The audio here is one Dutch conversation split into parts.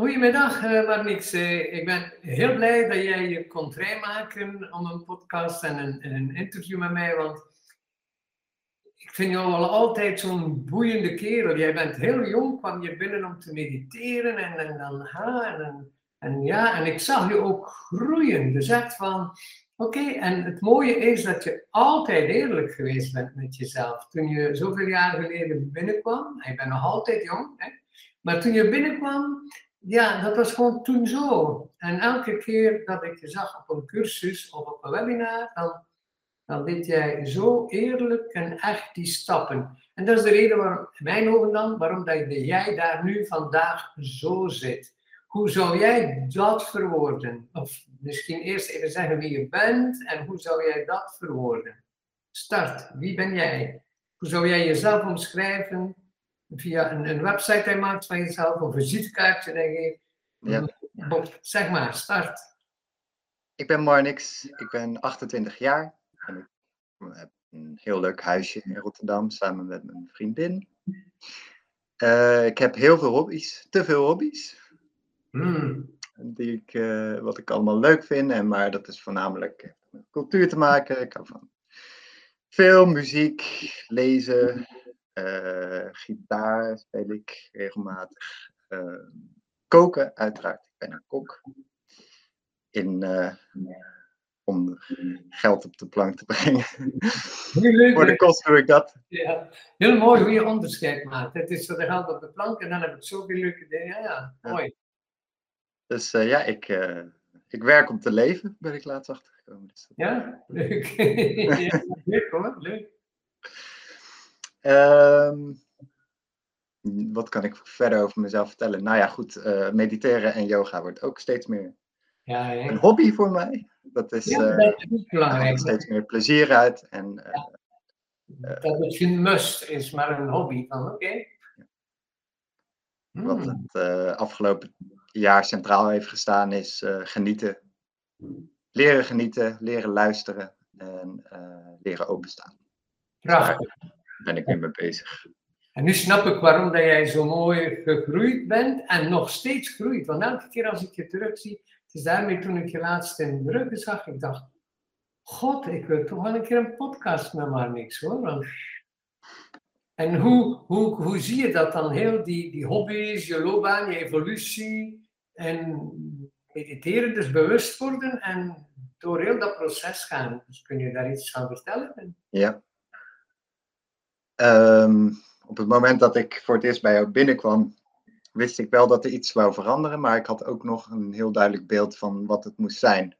Goedemiddag, uh, Marnix. Uh, ik ben heel blij dat jij je kon vrijmaken om een podcast en een, een interview met mij, want ik vind jou al altijd zo'n boeiende kerel. Jij bent heel jong, kwam je binnen om te mediteren en, en dan ha, en, ja, en ik zag je ook groeien. Dus echt van, oké, en het mooie is dat je altijd eerlijk geweest bent met jezelf. Toen je zoveel jaar geleden binnenkwam, en je bent nog altijd jong, hè, maar toen je binnenkwam, ja, dat was gewoon toen zo. En elke keer dat ik je zag op een cursus of op een webinar, dan, dan deed jij zo eerlijk en echt die stappen. En dat is de reden waarom, mijn ogen dan, waarom dat jij daar nu vandaag zo zit. Hoe zou jij dat verwoorden? Of misschien eerst even zeggen wie je bent en hoe zou jij dat verwoorden? Start, wie ben jij? Hoe zou jij jezelf omschrijven? Via een, een website maakt van jezelf, een visitekaartje denk ik. Ja. Bob, zeg maar, start. Ik ben Marnix, ik ben 28 jaar en ik heb een heel leuk huisje in Rotterdam samen met mijn vriendin. Uh, ik heb heel veel hobby's, te veel hobby's. Hmm. Die ik, uh, wat ik allemaal leuk vind, en, maar dat is voornamelijk met cultuur te maken. Ik hou van film, muziek, lezen, gitaar speel ik regelmatig. Uh, koken, uiteraard. Ik ben een kok. In, uh, om geld op de plank te brengen. Leuk, Voor de kost doe ik dat. Ja, heel mooi hoe je onderscheid maakt. Het is voor de geld op de plank en dan heb ik zoveel leuke dingen. Ja, ja, mooi. Dus ja, ik, ik werk om te leven, ben ik laatst achtergekomen. Dus ja, leuk. ja, leuk hoor, leuk. Ehm, wat kan ik verder over mezelf vertellen? Nou ja, goed, uh, mediteren en yoga wordt ook steeds meer ja, een hobby voor mij. Dat is, ja, dat is uh, belangrijk. steeds meer plezier uit. En, uh, ja. dat het geen must is, maar een hobby. Oké. Okay. Wat hmm. het afgelopen jaar centraal heeft gestaan is genieten. Leren genieten, leren luisteren en leren openstaan. Prachtig ben ik mee bezig. En nu snap ik waarom dat jij zo mooi gegroeid bent en nog steeds groeit. Want elke keer als ik je terugzie, het is daarmee toen ik je laatst in Brugge zag, ik dacht, god, ik wil toch wel een keer een podcast met maar niks hoor. En hoe, hoe, hoe zie je dat dan heel, die, die hobby's, je loopbaan, je evolutie en mediteren, dus bewust worden en door heel dat proces gaan. Dus kun je daar iets van vertellen? Ja, Um, op het moment dat ik voor het eerst bij jou binnenkwam, wist ik wel dat er iets zou veranderen, maar ik had ook nog een heel duidelijk beeld van wat het moest zijn.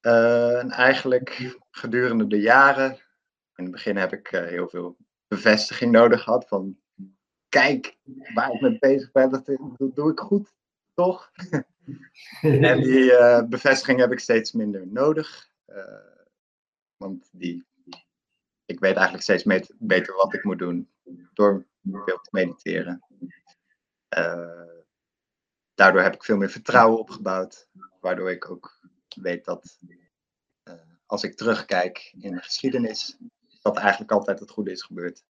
Uh, en eigenlijk gedurende de jaren, in het begin heb ik uh, heel veel bevestiging nodig gehad van kijk waar ik mee bezig ben, dat, dat doe ik goed, toch? en die uh, bevestiging heb ik steeds minder nodig, want die ik weet eigenlijk steeds beter wat ik moet doen door veel te mediteren. Uh, daardoor heb ik veel meer vertrouwen opgebouwd, waardoor ik ook weet dat uh, als ik terugkijk in de geschiedenis, dat eigenlijk altijd het goede is gebeurd.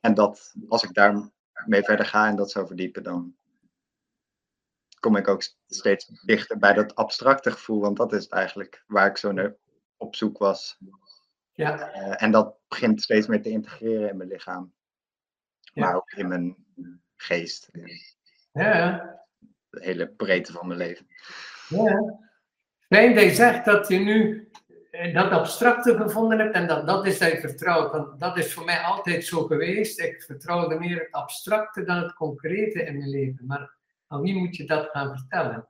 En dat als ik daarmee verder ga en dat zou verdiepen, dan kom ik ook steeds dichter bij dat abstracte gevoel, want dat is eigenlijk waar ik zo naar op zoek was ja. Uh, en dat begint steeds meer te integreren in mijn lichaam. Maar ook in mijn geest. Ja. De hele breedte van mijn leven. Ja. Nee, je zegt dat je nu eh, dat abstracte gevonden hebt en dat, dat is dat je vertrouwt. Want dat is voor mij altijd zo geweest. Ik vertrouwde meer het abstracte dan het concrete in mijn leven. Maar aan wie moet je dat gaan vertellen?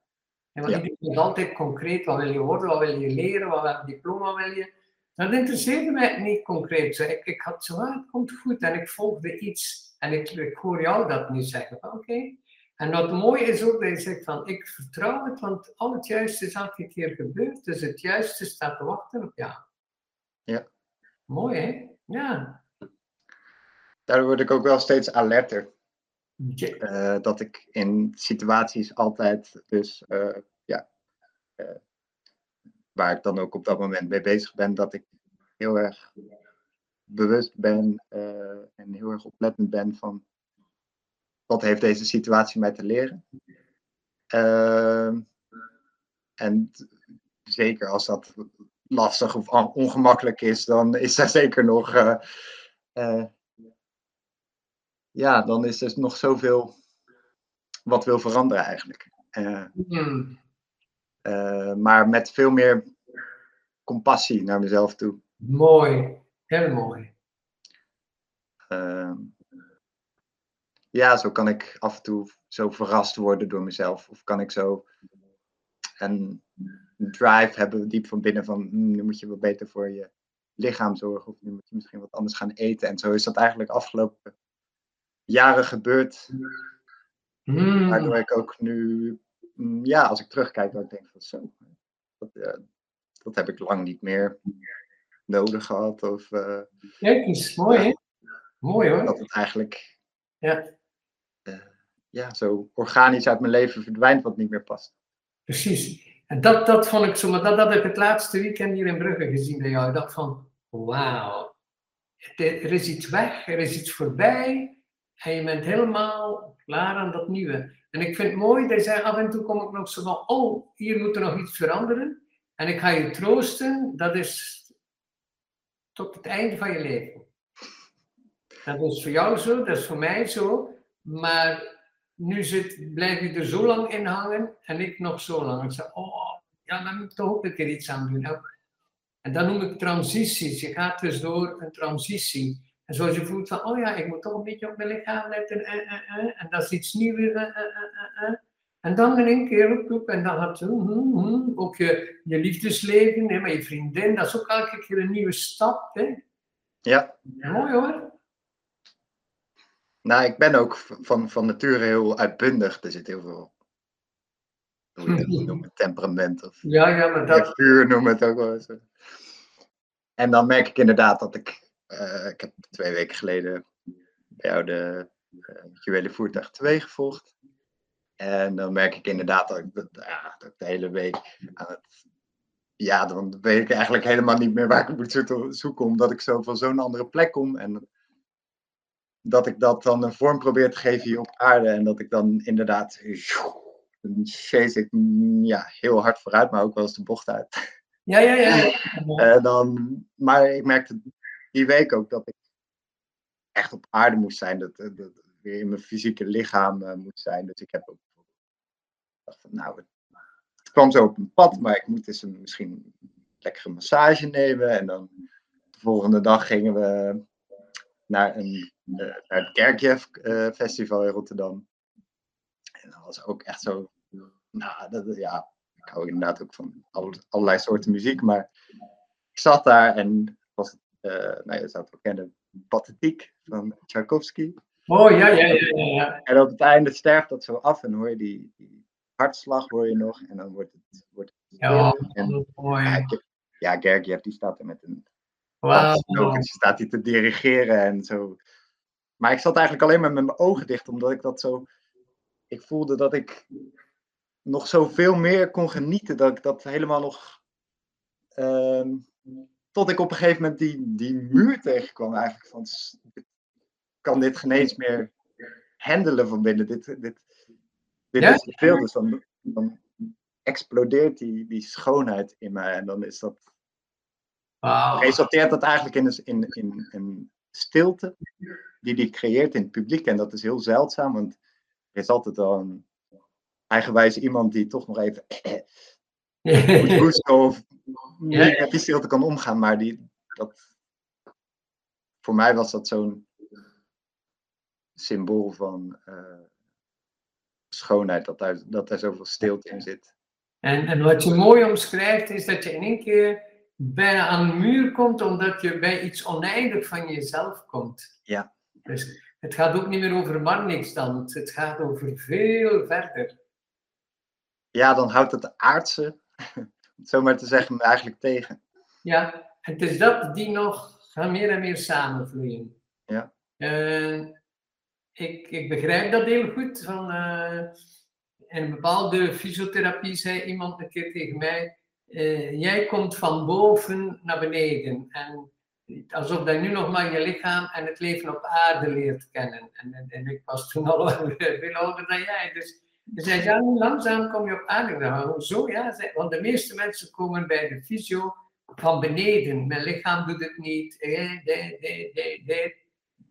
En want ja. iedereen is altijd concreet. Wat wil je worden? Wat wil je leren? Wat diploma wil je? Dat interesseerde mij niet concreet. Ik, ik had zo, ah, het komt goed. En ik volgde iets. En ik, ik hoor jou dat nu zeggen. Oké. En wat mooi is ook dat je zegt van, ik vertrouw het, want al het juiste is elke keer gebeurd. Dus het juiste staat te wachten op jou. Ja. Mooi, hè? Ja. Daardoor word ik ook wel steeds alerter. Uh, dat ik in situaties altijd dus, uh, ja, uh, waar ik dan ook op dat moment mee bezig ben, dat ik heel erg bewust ben uh, en heel erg oplettend ben van wat heeft deze situatie mij te leren? Ehm, en zeker als dat lastig of ongemakkelijk is, dan is er zeker nog. Uh, uh, ja, dan is er nog zoveel wat wil veranderen eigenlijk. Uh, mm. maar met veel meer compassie naar mezelf toe. Mooi, heel mooi. Ehm, ja, zo kan ik af en toe zo verrast worden door mezelf. Of kan ik zo een drive hebben diep van binnen van hm, nu moet je wat beter voor je lichaam zorgen. Of nu moet je misschien wat anders gaan eten. En zo is dat eigenlijk afgelopen jaren gebeurd. Mm. Waardoor ik ook nu, ja, als ik terugkijk, ik denk van zo, dat, uh, dat heb ik lang niet meer nodig gehad. Of, uh, Kijk eens, mooi hè? Mooi hoor. Dat het eigenlijk ja. Uh, ja, zo organisch uit mijn leven verdwijnt wat niet meer past. Precies. En dat, dat vond ik zo, maar dat, dat heb ik het laatste weekend hier in Brugge gezien bij jou. Ik dacht van, wauw, er is iets weg, er is iets voorbij. En je bent helemaal klaar aan dat nieuwe. En ik vind het mooi dat zegt, af en toe kom ik nog zo van, oh, hier moet er nog iets veranderen. En ik ga je troosten, dat is tot het einde van je leven. Dat is voor jou zo, dat is voor mij zo. Maar nu zit, blijf je er zo lang in hangen en ik nog zo lang. Ik zeg, oh, ja, dan moet ik toch ook een keer iets aan doen. En dat noem ik transities. Je gaat dus door een transitie. En zoals je voelt van, oh ja, ik moet toch een beetje op mijn lichaam letten. Eh, eh, eh, en dat is iets nieuws. En dan in één keer, op, en dan had je hm, hm, ook je, je liefdesleven, hè, met je vriendin. Dat is ook elke keer een nieuwe stap. Hè? Ja. Mooi hoor. Nou, ik ben ook van, van nature heel uitbundig. Er zit heel veel je noemt, temperament of ja, ja, maar dat... vuur noem het ook wel eens. En dan merk ik inderdaad dat ik, uh, ik heb twee weken geleden bij jou de uh, Juwele Voertuig 2 gevolgd. En dan merk ik inderdaad dat ik, dat, ja, dat ik de hele week aan het. Ja, dan weet ik eigenlijk helemaal niet meer waar ik moet zoeken, omdat ik zo van zo'n andere plek kom. En dat ik dat dan een vorm probeer te geven hier op aarde. En dat ik dan inderdaad. Dan chase ik ja, heel hard vooruit, maar ook wel eens de bocht uit. Ja, ja, ja. En dan, maar ik merkte die week ook dat ik echt op aarde moest zijn. Dat, dat, weer in mijn fysieke lichaam uh, moet zijn. Dus ik heb ook dacht van, nou, het, kwam zo op een pad, maar ik moet eens een, misschien een lekkere massage nemen. En dan de volgende dag gingen we naar, een, uh, naar het Kerkjev uh, Festival in Rotterdam. En dat was ook echt zo, nou, dat, ja, ik hou inderdaad ook van allerlei soorten muziek, maar ik zat daar en was het, uh, nou, je zou het wel kennen, Pathetiek van Tchaikovsky. Oh ja, ja, ja, ja. En op het einde sterft dat zo af en hoor je die, die hartslag hoor je nog en dan wordt het. Wordt het ja, en, mooi. Ja, ja Gergiev die staat er met een. Wow. Die staat hij te dirigeren en zo. Maar ik zat eigenlijk alleen maar met mijn ogen dicht, omdat ik dat zo. Ik voelde dat ik nog zoveel meer kon genieten, dat ik dat helemaal nog. Uh, tot ik op een gegeven moment die, die muur tegenkwam, eigenlijk van kan dit geen eens meer handelen van binnen. Dit, dit, dit is te veel. Dus dan, dan explodeert die, die schoonheid in mij. En dan is dat. Wow. Resulteert dat eigenlijk in, in, in, in stilte die die creëert in het publiek. En dat is heel zeldzaam, want er is altijd wel een eigenwijze iemand die toch nog even. moet hoesten of niet met die stilte kan omgaan. Maar die, dat, voor mij was dat zo'n symbool van uh, schoonheid, dat daar, dat daar zoveel stilte in zit. En, en wat je mooi omschrijft, is dat je in één keer bijna aan de muur komt, omdat je bij iets oneindig van jezelf komt. Ja. Dus het gaat ook niet meer over maar niks dan, het gaat over veel verder. Ja, dan houdt het aardse, om zo maar te zeggen, eigenlijk tegen. Ja, het is dat die nog gaan meer en meer samenvloeien. Ja. Uh, ik, ik begrijp dat heel goed. Van, uh, in een bepaalde fysiotherapie zei iemand een keer tegen mij: uh, Jij komt van boven naar beneden. En alsof je nu nog maar je lichaam en het leven op aarde leert kennen. En, en, en ik was toen al veel ouder dan jij. Dus ze zei, ja, langzaam kom je op aarde. Nou, hoezo? Ja, want de meeste mensen komen bij de fysio van beneden. Mijn lichaam doet het niet.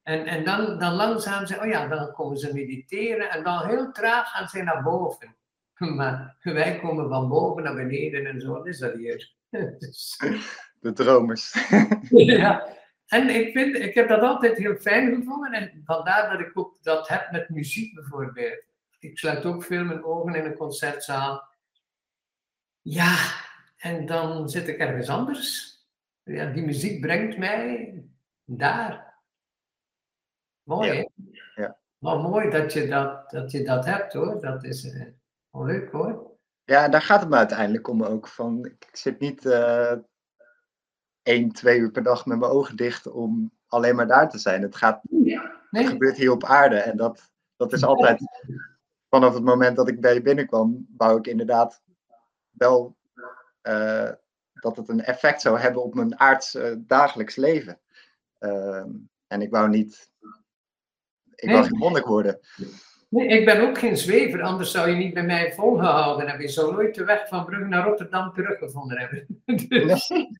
En, en dan, dan langzaam zeggen, oh ja, dan komen ze mediteren en dan heel traag gaan ze naar boven. Maar wij komen van boven naar beneden en zo, is dat hier. De dromers. ja, en ik, vind, ik heb dat altijd heel fijn gevonden en vandaar dat ik ook dat heb met muziek bijvoorbeeld. Ik sluit ook veel mijn ogen in een concertzaal. Ja, en dan zit ik ergens anders. Ja, die muziek brengt mij daar. Mooi, ja. ja. Maar mooi dat je dat, dat je dat hebt hoor. Dat is uh, leuk hoor. Ja, daar gaat het me uiteindelijk om ook. Van, ik zit niet uh, één, twee uur per dag met mijn ogen dicht om alleen maar daar te zijn. Het, gaat, ja. nee. het gebeurt hier op aarde. En dat, dat is altijd, vanaf het moment dat ik bij je binnenkwam, wou ik inderdaad wel uh, dat het een effect zou hebben op mijn aards uh, dagelijks leven. Uh, en ik wou niet, ik nee. wou geen monnik worden. Nee, ik ben ook geen zwever, anders zou je niet bij mij volgehouden hebben. Je zou nooit de weg van Brugge naar Rotterdam teruggevonden hebben. dus, nee.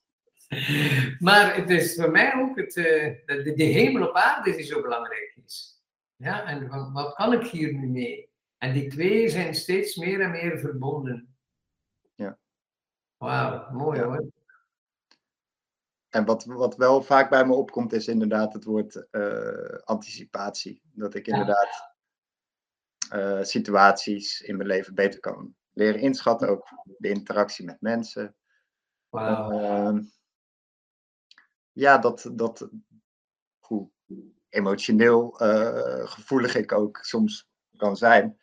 Maar het is voor mij ook het, uh, de, de, hemel op aarde die zo belangrijk is. Ja, en wat kan ik hier nu mee? En die twee zijn steeds meer en meer verbonden. Ja. Wauw, mooi ja. hoor. En wat, wat wel vaak bij me opkomt, is inderdaad het woord uh, anticipatie. Dat ik inderdaad uh, situaties in mijn leven beter kan leren inschatten. Ook de interactie met mensen. Wow. Uh, ja, dat, dat hoe emotioneel uh, gevoelig ik ook soms kan zijn.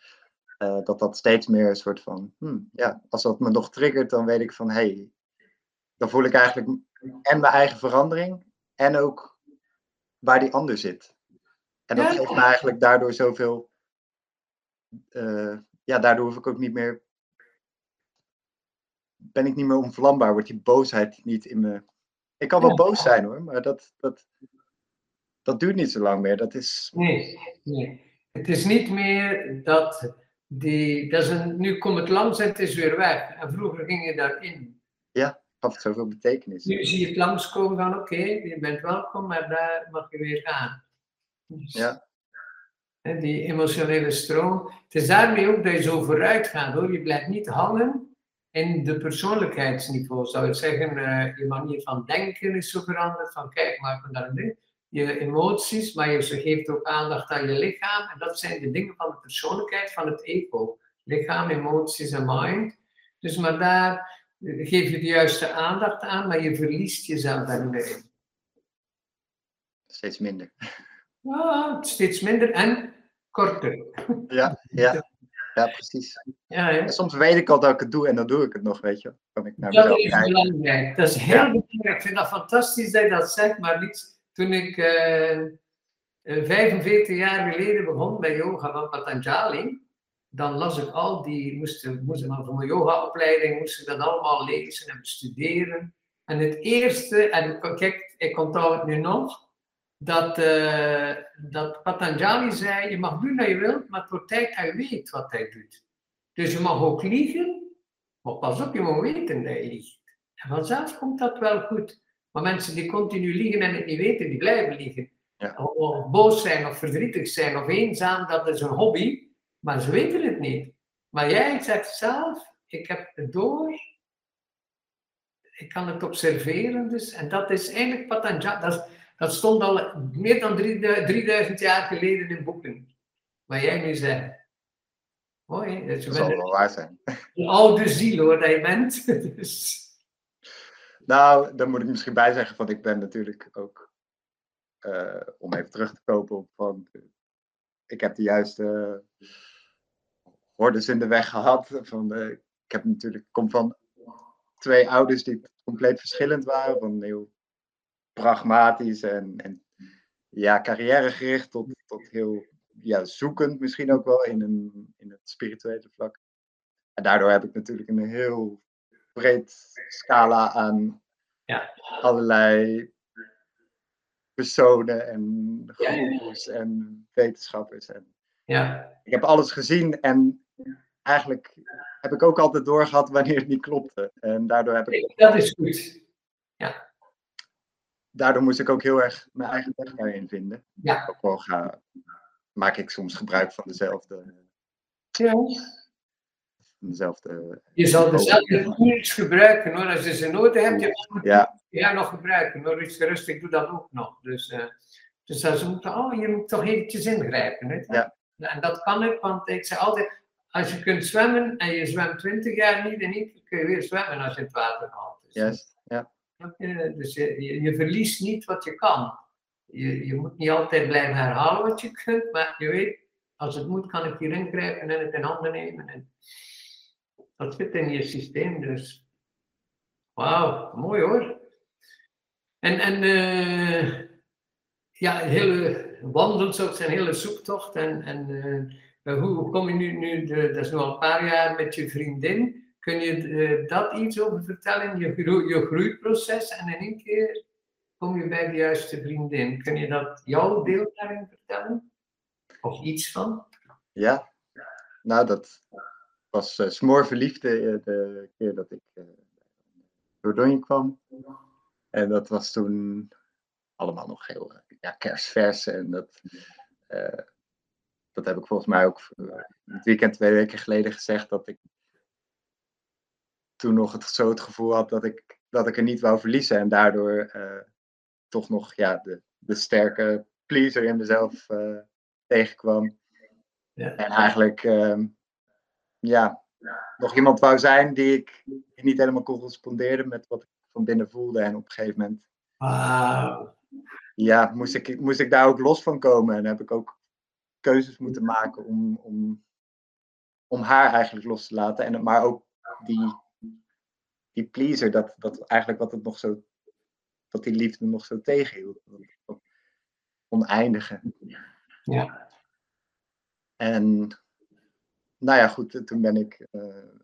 Uh, dat dat steeds meer een soort van, hmm, ja, als dat me nog triggert, dan weet ik van, hé, hey, dan voel ik eigenlijk en mijn eigen verandering en ook waar die ander zit. En dat geeft me eigenlijk daardoor zoveel, uh, ja, daardoor hoef ik ook niet meer, ben ik niet meer onvlambaar, wordt die boosheid niet in me. Ik kan wel boos zijn hoor, maar dat, dat, dat duurt niet zo lang meer. Dat is... Nee, nee. Het is niet meer dat die, dat is een, nu komt het langs en het is weer weg. En vroeger ging je daarin. Ja, had zoveel betekenis. Nu zie je het langskomen van oké, okay, je bent welkom, maar daar mag je weer gaan. Dus, ja. Die emotionele stroom. Het is daarmee ook dat je zo vooruit gaat hoor. Je blijft niet hangen in de persoonlijkheidsniveau. Zou ik zeggen, uh, je manier van denken is zo veranderd. Van kijk, maar ik daar nu je emoties, maar je geeft ook aandacht aan je lichaam. En dat zijn de dingen van de persoonlijkheid, van het ego. Lichaam, emoties en mind. Dus maar daar geef je de juiste aandacht aan, maar je verliest jezelf daarin. Steeds minder. Ja, steeds minder en korter. Ja, ja. Ja, precies. Ja, ja. Soms weet ik al dat ik het doe en dan doe ik het nog, weet je. Kan ik naar dat is belangrijk. Dat is heel belangrijk. Ik vind dat fantastisch dat je dat zegt, maar niet toen ik uh, eh, 45 eh, jaar geleden begon bij yoga van Patanjali, dan las ik al die, moest, moest maar voor mijn yogaopleiding, moest ik dat allemaal lezen en bestuderen. En het eerste, en kijk, ik onthoud het nu nog, dat, uh, dat Patanjali zei, je mag doen wat je wilt, maar tot tijd hij weet wat hij doet. Dus je mag ook liegen, maar pas op, je moet weten dat je liegt. En vanzelf komt dat wel goed. Maar mensen die continu liegen en het niet weten, die blijven liegen. Ja. Of boos zijn, of verdrietig zijn, of eenzaam, dat is een hobby. Maar ze weten het niet. Maar jij zegt zelf, ik heb het door. Ik kan het observeren dus. En dat is eigenlijk Patanjali. Dat, dat stond al meer dan 3000 jaar geleden in boeken. Wat jij nu zegt. Mooi, dat, dat zal wel waar zijn. Een oude ziel hoor, dat je bent. dus. Nou, daar moet ik misschien bij zeggen, van ik ben natuurlijk ook, uh, om even terug te kopen op van, ik heb de juiste hordes in de weg gehad. Van, ik heb natuurlijk, kom van twee ouders die compleet verschillend waren, van heel pragmatisch en, en ja, carrièregericht tot, tot heel ja, zoekend misschien ook wel in, een, in het spirituele vlak. En daardoor heb ik natuurlijk een heel breed scala aan ja. allerlei personen en goeroes en wetenschappers. En Ja, ik heb alles gezien en eigenlijk heb ik ook altijd doorgehad wanneer het niet klopte. En daardoor, heb ik, dat is goed. daardoor moest ik ook heel erg mijn eigen weg daarin vinden. Ja. Ook ga, maak ik soms gebruik van dezelfde, Ja. Dezelfde Je zal dezelfde tools gebruiken hoor. Als je ze nodig hebt, je kan ja, ja, nog gebruiken hoor. Is gerust, ik doe dat ook nog. Dus, eh dus ze moeten, oh, je moet toch eventjes ingrijpen. Hè? Ja. En dat kan ik, want ik zeg altijd, als je kunt zwemmen en je zwemt 20 jaar niet en niet, kun je weer zwemmen als je het water valt. Dus, juist. Ja, je? Dus je, je, je verliest niet wat je kan. Je, je moet niet altijd blijven herhalen wat je kunt, maar je weet, als het moet, kan ik hier ingrijpen en het in handen nemen. En dat zit in je systeem, dus. Wauw, mooi hoor. En, en eh, ja, een hele wandel, zou ik zeggen, een hele zoektocht. En, en eh, hoe kom je nu, nu de, dat is nu al een paar jaar met je vriendin. Kun je eh, dat iets over vertellen, je, je groeiproces? En in één keer kom je bij de juiste vriendin. Kun je dat jouw deel daarin vertellen? Of iets van? ja. nou dat was uh, smoorverliefde eh, de keer dat ik eh Dordogne kwam. En dat was toen allemaal nog heel eh, ja, kerstvers. En dat, eh, dat heb ik volgens mij ook eh, het weekend twee weken geleden gezegd. Dat ik toen nog het, zo het gevoel had dat ik, dat ik er niet wou verliezen. En daardoor eh, toch nog ja, de, de sterke pleaser in mezelf eh, tegenkwam. Ja. En eigenlijk ehm, ja, nog iemand wou zijn die ik niet helemaal correspondeerde met wat ik van binnen voelde. En op een gegeven moment Wauw. ja, moest, ik, moest ik daar ook los van komen. En heb ik ook keuzes moeten maken om, om, om haar eigenlijk los te laten. En, maar ook die, die pleaser, dat, dat eigenlijk wat het nog zo, dat die liefde nog zo tegenhield. Dat oneindige. Ja. En nou ja, goed, toen ben ik eh,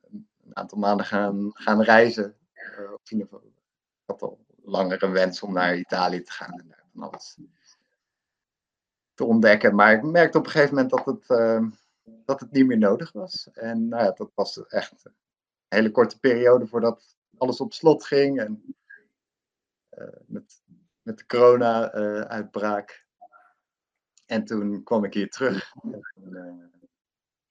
een aantal maanden gaan, gaan reizen. Eh, ik had al langer een wens om naar Italië te gaan en daar van alles te ontdekken. Maar ik merkte op een gegeven moment dat het, eh, dat het niet meer nodig was. En nou ja, dat was echt een hele korte periode voordat alles op slot ging. En eh, met, met de corona-uitbraak. en toen kwam ik hier terug. En, eh,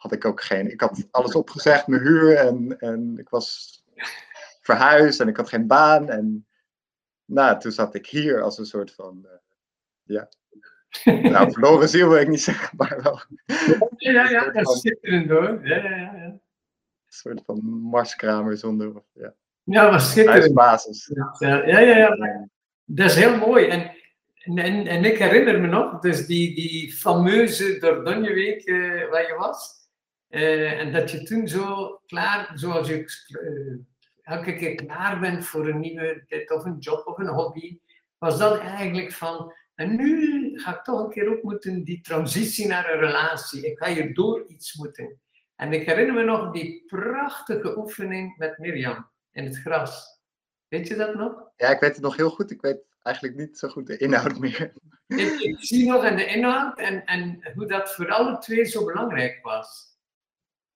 had ik ook geen. Ik had alles opgezegd, mijn huur. En, en ik was verhuisd en ik had geen baan. En nou, toen zat ik hier als een soort van. eh, ja. Nou, verloren ziel wil ik niet zeggen, maar wel Ja, ja, dat is schitterend hoor. Ja, ja, ja. ja. een soort van marskramer zonder ja, Ja, was schitterend. huisbasis. Ja, ja, ja. ja. Dat is heel mooi. En, en, en ik herinner me nog, dus die, die fameuze Dordogne week eh, waar je was. Eh, en dat je toen zo klaar, zoals je eh, elke keer klaar bent voor een nieuwe dit of een job of een hobby, was dat eigenlijk van, en nu ga ik toch een keer ook moeten die transitie naar een relatie. Ik ga hier door iets moeten. En ik herinner me nog die prachtige oefening met Mirjam in het gras. Weet je dat nog? Ja, ik weet het nog heel goed. Ik weet eigenlijk niet zo goed de inhoud meer. Ik, ik zie nog aan de inhoud en, en hoe dat voor alle twee zo belangrijk was.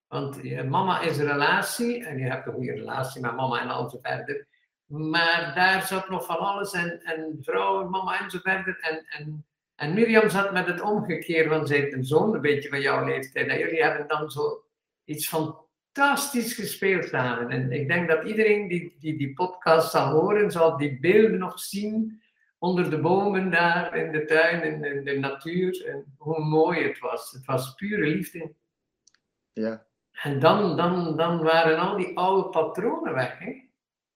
Want je mama is relatie en je hebt een goede relatie met mama en al zo verder. Maar daar zat nog van alles en, en vrouw en mama en zo verder. En, en, en Mirjam zat met het omgekeerd, want ze heeft een zoon, een beetje van jouw leeftijd. En jullie hebben dan zo iets fantastisch gespeeld samen. En ik denk dat iedereen die die, die podcast zal horen, zal die beelden nog zien onder de bomen daar in de tuin, in, in de natuur. En hoe mooi het was. Het was pure liefde. Ja, En dan, dan, dan waren al die oude patronen weg. Hè?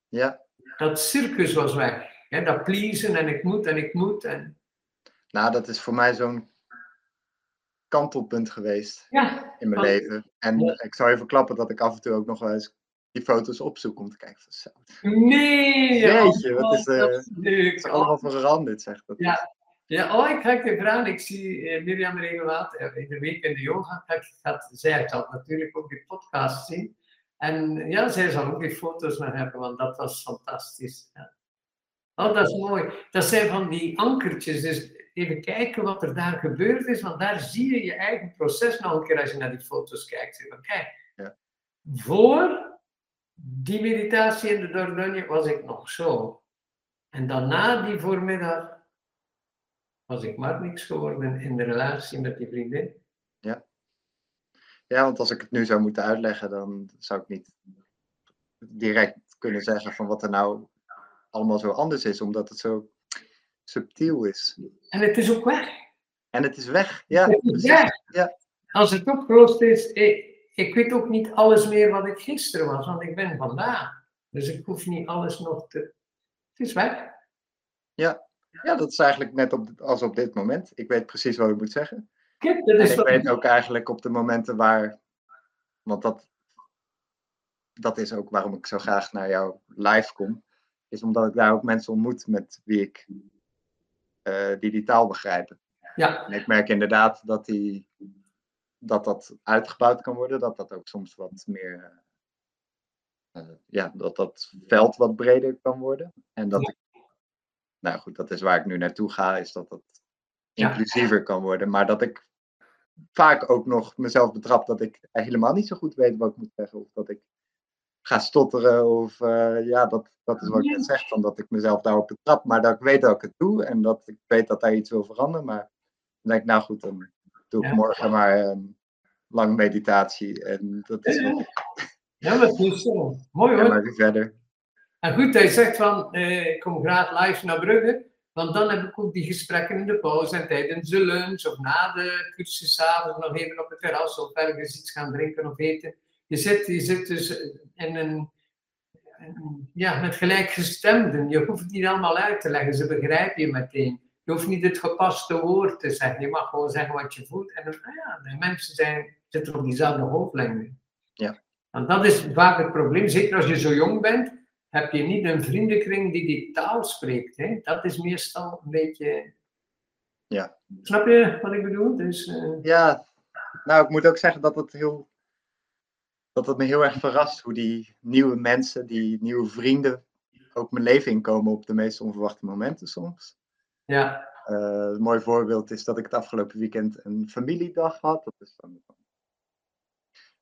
ja. Dat circus was weg. Hè? Dat pleasen en ik moet en ik moet. En... Nou, dat is voor mij zo'n kantelpunt geweest Ja, in mijn Oh. leven. En Ja. ik zou even klappen dat ik af en toe ook nog wel eens die foto's opzoek om te kijken van zo. nee! Jeetje, wat is, oh, eh, dat is leuk. Het is allemaal veranderd, zeg. Dat Ja. Ja, oh, ik ga je vragen. Ik zie eh, Mirjam regelmatig eh, in de week in de yoga. Gaat, zij zal natuurlijk ook die podcast zien. En ja, zij zal ook die foto's nog hebben, want dat was fantastisch. Ja. Oh, dat is mooi. Dat zijn van die ankertjes. Dus even kijken wat er daar gebeurd is, want daar zie je je eigen proces nog een keer als je naar die foto's kijkt. Van, kijk, Ja. voor die meditatie in de Dordogne was ik nog zo. En daarna die voormiddag was ik maar niks geworden in de relatie met die vriendin. Ja, want als ik het nu zou moeten uitleggen, dan zou ik niet direct kunnen zeggen van wat er nou allemaal zo anders is, omdat het zo subtiel is. En het is ook weg. En het is weg. Ja, Het is weg. Ja. Als het opgelost is, ik, ik weet ook niet alles meer wat ik gisteren was, want ik ben vandaag. Dus ik hoef niet alles nog te. Het is weg. Ja, dat is eigenlijk net op, als op dit moment. Ik weet precies wat ik moet zeggen. Kijk, dat En ik weet ook eigenlijk op de momenten waar, want dat, dat is ook waarom ik zo graag naar jouw live kom, is omdat ik daar ook mensen ontmoet met wie ik, eh, die die taal begrijpen. Ja, En ik merk inderdaad dat, die, dat dat uitgebouwd kan worden, dat dat ook soms wat meer, eh, ja, dat dat veld wat breder kan worden. En dat ik, nou goed, dat is waar ik nu naartoe ga, is dat dat Ja. inclusiever kan worden. Maar dat ik vaak ook nog mezelf betrap dat ik helemaal niet zo goed weet wat ik moet zeggen. Of dat ik ga stotteren. Of eh, ja, dat, dat is wat ik net zeg. Van dat ik mezelf daarop betrap. Maar dat ik weet dat ik het doe. En dat ik weet dat daar iets wil veranderen. Maar dan denk ik, nou goed, dan doe ik Ja. morgen maar een lange meditatie. En dat is ja dat is zo. Mooi ga hoor. maar weer verder. En goed, hij zegt van, eh, ik kom graag live naar Brugge, want dan heb ik ook die gesprekken in de pauze en tijdens de lunch of na de cursus avonds nog even op het terras of ergens iets gaan drinken of eten. Je zit, je zit dus in een, ja, met gelijkgestemden. Je hoeft het niet allemaal uit te leggen, ze begrijpen je meteen. Je hoeft niet het gepaste woord te zeggen, je mag gewoon zeggen wat je voelt. En dan, ah ja, de mensen zijn, zitten op diezelfde golflengte. Ja. Want dat is vaak het probleem, zeker als je zo jong bent heb je niet een vriendenkring die die taal spreekt. Hè? Dat is meestal een beetje. Ja. Snap je wat ik bedoel? Dus, eh, Ja, nou, ik moet ook zeggen dat het heel. Dat het me heel erg verrast hoe die nieuwe mensen, die nieuwe vrienden, ook mijn leven inkomen op de meest onverwachte momenten soms. ja, Eh, een mooi voorbeeld is dat ik het afgelopen weekend een familiedag had. Dat is van de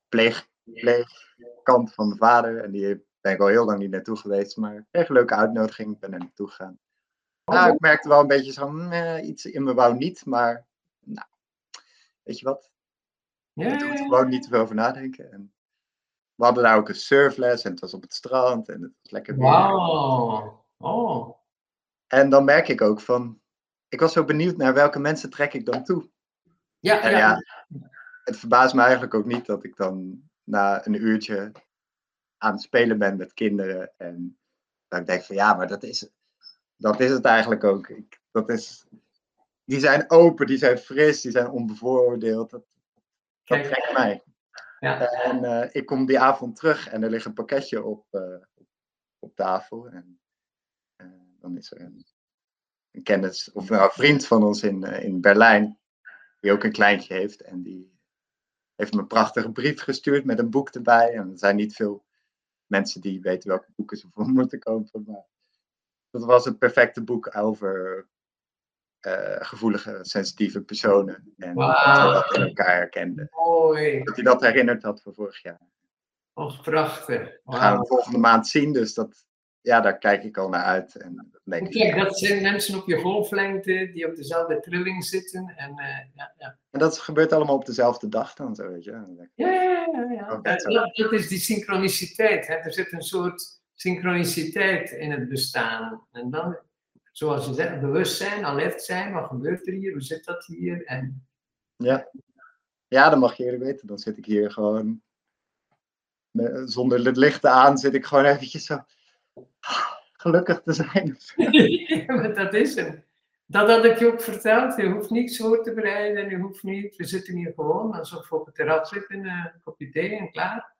pleeg, pleegkant van mijn vader. En die ben ik al heel lang niet naartoe geweest. Maar ik kreeg een leuke uitnodiging. Ik ben er naartoe gegaan. Nou, ik merkte wel een beetje zo, mm, eh, iets in me wou niet. Maar, nou, weet je wat? ja, doe er gewoon niet te veel over nadenken. En we hadden daar ook een surfles en het was op het strand en het was lekker weer. Wauw. Oh. En dan merk ik ook van, ik was zo benieuwd naar welke mensen trek ik dan toe. Ja, En ja. ja, het verbaast me eigenlijk ook niet dat ik dan na een uurtje aan het spelen ben met kinderen. En dat ik denk van ja, maar dat is, dat is het eigenlijk ook. Ik, dat is, die zijn open, die zijn fris, die zijn onbevooroordeeld. Dat, dat trekt mij. Ja. En eh, ik kom die avond terug en er ligt een pakketje op, eh, op, tafel. En eh, dan is er een, een kennis, of nou, een vriend van ons in, in Berlijn, die ook een kleintje heeft. En die heeft me een prachtige brief gestuurd met een boek erbij. En er zijn niet veel mensen die weten welke boeken ze voor moeten kopen. Maar dat was het perfecte boek over eh, gevoelige, sensitieve personen. En dat we dat in elkaar herkenden. Mooi. Dat hij dat herinnerd had van vorig jaar. Oh, prachtig. We gaan hem volgende maand zien, dus dat, ja, daar kijk ik al naar uit. En denk ik, dat zijn mensen op je golflengte die op dezelfde trilling zitten. En, eh, ja, ja. en dat gebeurt allemaal op dezelfde dag dan, zo weet je. Ja, ja, ja. Ja, zo. dat, dat is die synchroniciteit. Hè. Er zit een soort synchroniciteit in het bestaan. En dan, zoals je zegt, bewustzijn, alert zijn. Wat gebeurt er hier? Hoe zit dat hier? En, Ja. ja, dan mag je eerlijk weten. Dan zit ik hier gewoon met- zonder het licht aan, zit ik gewoon eventjes zo gelukkig te zijn. ja, maar dat is hem. Dat had ik je ook verteld. Je hoeft niets voor te bereiden. Je hoeft niet. We zitten hier gewoon alsof we op het terras zitten. eh, Een kopje thee en klaar.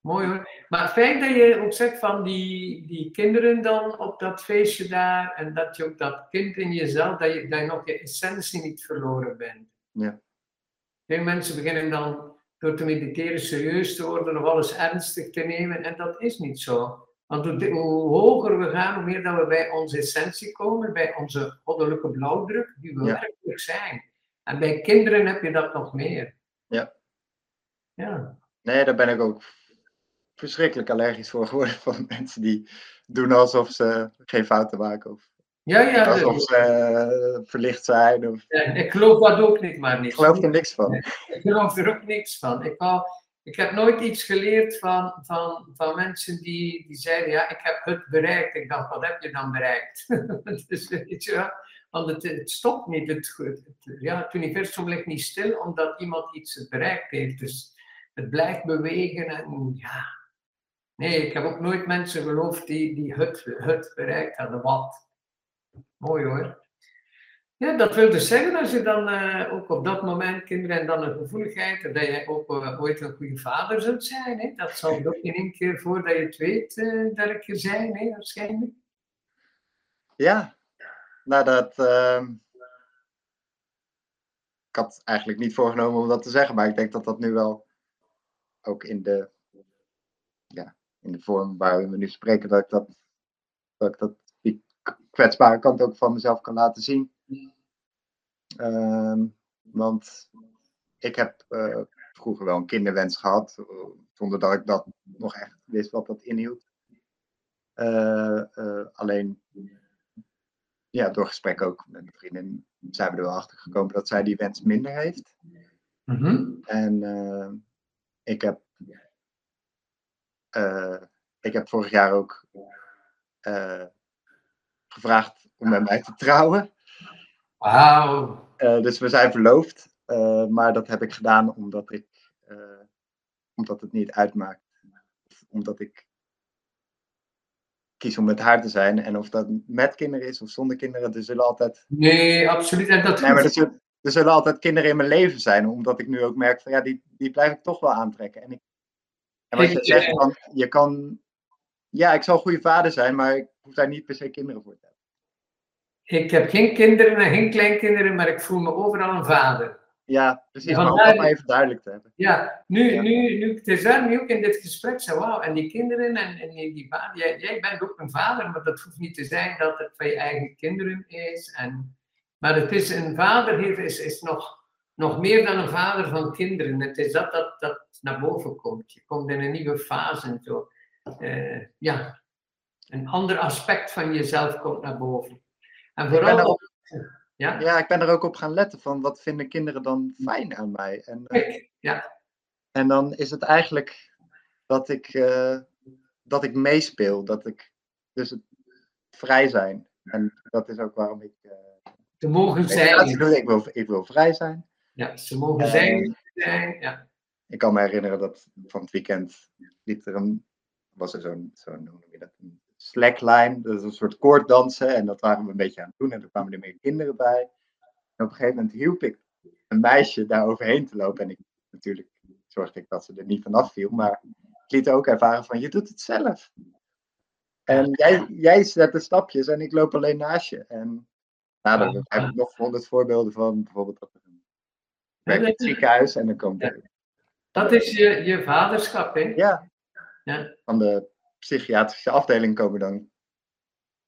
Mooi hoor. Maar het feit dat je ook zegt van die, die kinderen dan op dat feestje daar. En dat je ook dat kind in jezelf, dat je, dat je nog je essentie niet verloren bent. Ja. Veel mensen beginnen dan door te mediteren serieus te worden of alles ernstig te nemen. En dat is niet zo. Want hoe, hoe hoger we gaan, hoe meer dat we bij onze essentie komen, bij onze goddelijke blauwdruk, die we Ja. werkelijk zijn. En bij kinderen heb je dat nog meer. Ja. Ja. Nee, daar ben ik ook verschrikkelijk allergisch voor geworden van mensen die doen alsof ze geen fouten maken. Of Ja, ja, alsof ze eh, verlicht zijn. Of... ja, ik geloof dat ook niet, maar niet. Ik geloof er niks van. Ik geloof er ook niks van. Ik, wou, ik heb nooit iets geleerd van, van, van mensen die, die zeiden, ja, ik heb het bereikt. Ik dacht, wat heb je dan bereikt? dus, weet je want het, het stopt niet. Het, het, ja, het universum ligt niet stil omdat iemand iets bereikt heeft. Dus het blijft bewegen en ja. Nee, ik heb ook nooit mensen geloofd die, die het, het bereikt hadden. Wat? Mooi hoor. Ja, dat wil dus zeggen als je dan eh, ook op dat moment kinderen en dan een gevoeligheid, dat je ook eh, ooit een goede vader zult zijn. Hè? Dat zal ook in één keer voordat je het weet eh dat keer zijn, hè? waarschijnlijk. Ja, nou dat. ehm, ik had eigenlijk niet voorgenomen om dat te zeggen, maar ik denk dat dat nu wel ook in de, ja, in de vorm waar we nu spreken, dat ik dat, dat, ik dat die kwetsbare kant ook van mezelf kan laten zien. Ehm, want ik heb eh, vroeger wel een kinderwens gehad, eh, zonder dat ik dat nog echt wist wat dat inhield. Eh, alleen ja, door gesprek ook met mijn vriendin zijn we er wel achter gekomen dat zij die wens minder heeft. Mhm. En ik, heb, ik heb vorig jaar ook gevraagd om met mij te trouwen. Wauw. Eh, dus we zijn verloofd. eh, maar dat heb ik gedaan omdat, ik, eh, omdat het niet uitmaakt. Omdat ik kies om met haar te zijn. En of dat met kinderen is of zonder kinderen, er zullen altijd Nee, absoluut. En dat Nee, maar er zullen, er zullen altijd kinderen in mijn leven zijn, omdat ik nu ook merk van ja, die, die blijf ik toch wel aantrekken. En, ik, en wat je zegt, van, je kan, ja, ik zal een goede vader zijn, maar ik hoef daar niet per se kinderen voor te hebben. Ik heb geen kinderen en geen kleinkinderen, maar ik voel me overal een vader. Ja, precies, Ja, maar om vandaar- dat maar even duidelijk te hebben. Ja, nu, Ja. nu, nu, het is daarom ook in dit gesprek zo, wauw, en die kinderen en, en die, die vader, jij, jij bent ook een vader, maar dat hoeft niet te zijn dat het van je eigen kinderen is. En, maar het is, een vader heeft, is, is nog, nog meer dan een vader van kinderen. Het is dat dat, dat naar boven komt. Je komt in een nieuwe fase en zo. Eh, ja, een ander aspect van jezelf komt naar boven. En vooral, op- ja, Ja, ik ben er ook op gaan letten van wat vinden kinderen dan fijn aan mij. En, eh, ja, en dan is het eigenlijk dat ik, eh, dat ik meespeel, dat ik dus het vrij zijn. En dat is ook waarom ik ze mogen zijn. Ik wil, ik wil vrij zijn. Ja, ze mogen zijn, zijn, ja. Ik kan me herinneren dat van het weekend liep er een, was er zo'n, zo'n hoe noem je dat, een slackline, dat is een soort koorddansen en dat waren we een beetje aan het doen en er kwamen er meer kinderen bij. En op een gegeven moment hielp ik een meisje daar overheen te lopen en ik natuurlijk zorgde ik dat ze er niet vanaf viel, maar ik liet ook ervaren van je doet het zelf. En jij, jij zet de stapjes en ik loop alleen naast je. En nou, daar heb ik nog honderd voorbeelden van, bijvoorbeeld dat het ziekenhuis en dan komt er Dat is je, je vaderschap, hè? Ja. Ja. Van de psychiatrische afdeling komen dan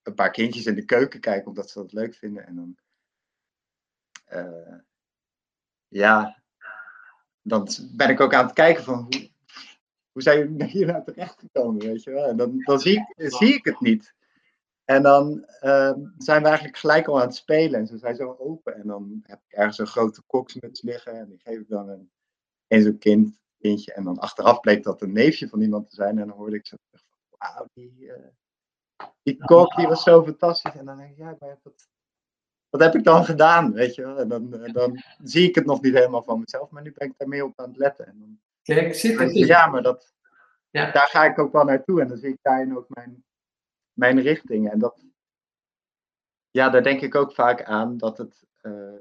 een paar kindjes in de keuken kijken omdat ze dat leuk vinden. En dan, eh, ja, dan ben ik ook aan het kijken van hoe, hoe zijn jullie hier nou terecht gekomen, weet je wel. En dan, dan zie, ik, zie ik het niet. En dan eh, zijn we eigenlijk gelijk al aan het spelen en ze zijn zo open. En dan heb ik ergens een grote koksmuts liggen en die geef ik dan een, een zo'n kind kindje. En dan achteraf bleek dat een neefje van iemand te zijn. En dan hoorde ik van, wauw, die, eh, die kok die was zo fantastisch. En dan denk ik, ja, maar wat, wat heb ik dan gedaan, weet je wel? En dan, eh, dan zie ik het nog niet helemaal van mezelf, maar nu ben ik daar meer op aan het letten. En dan Kijk, denk het ja, maar dat, Ja. daar ga ik ook wel naartoe. En dan zie ik daarin ook mijn, mijn richting. En dat, ja, daar denk ik ook vaak aan dat het, eh,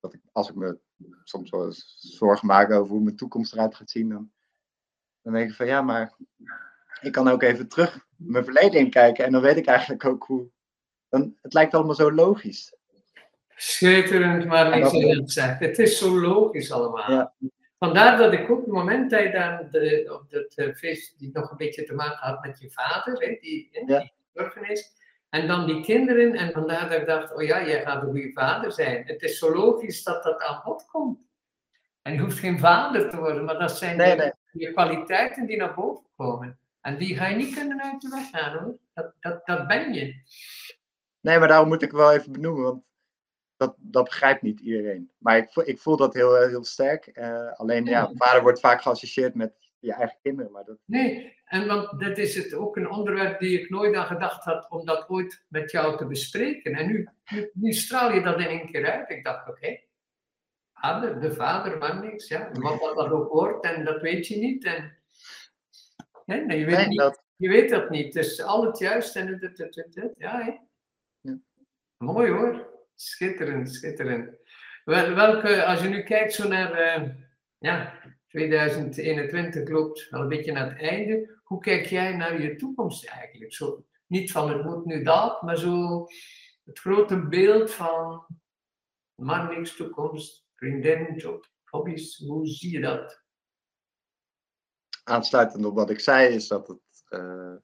dat ik, als ik me soms wel eens zorgen maak over hoe mijn toekomst eruit gaat zien, dan, dan denk ik van ja, maar ik kan ook even terug mijn verleden in kijken en dan weet ik eigenlijk ook hoe. Dan, het lijkt allemaal zo logisch. schitterend, maar niks dat- in het is zo logisch allemaal. Ja. vandaar dat ik ook het moment dat je dan de, op dat eh, feest die nog een beetje te maken had met je vader, hè, die, hè, Ja. die gestorven is, en dan die kinderen, en vandaar dat ik dacht, oh ja, jij gaat een goede vader zijn. Het is zo logisch dat dat aan bod komt. En je hoeft geen vader te worden, maar dat zijn Nee, de, nee. de kwaliteiten die naar boven komen. En die ga je niet kunnen uit de weg gaan hoor. Dat, dat, dat ben je. Nee, maar daarom moet ik wel even benoemen, want dat, dat begrijpt niet iedereen. Maar ik voel, ik voel dat heel, eh, heel sterk. Eh, alleen, ja, vader wordt vaak geassocieerd met je eigen kinderen, maar dat, Nee, en want dat is het ook een onderwerp die ik nooit aan gedacht had om dat ooit met jou te bespreken. En nu, nu, nu straal je dat in één keer uit. Ik dacht, oké, vader, de vader, maar niks. Ja. Wat dat, dat ook wordt, en dat weet je niet. En, hè, nee, je, weet nee, niet dat, je weet dat niet. Dus al het juist en het, het, het, het, het, ja, hè. Ja. Mooi hoor. Schitterend, schitterend. Wel, welke, als je nu kijkt zo naar, eh, ja, 2021 loopt wel een beetje naar het einde. Hoe kijk jij naar je toekomst eigenlijk? Zo, niet van het moet nu dat, maar zo het grote beeld van man niks toekomst, vriendin, job, hobby's. Hoe zie je dat? Aansluitend op wat ik zei, is dat het, eh,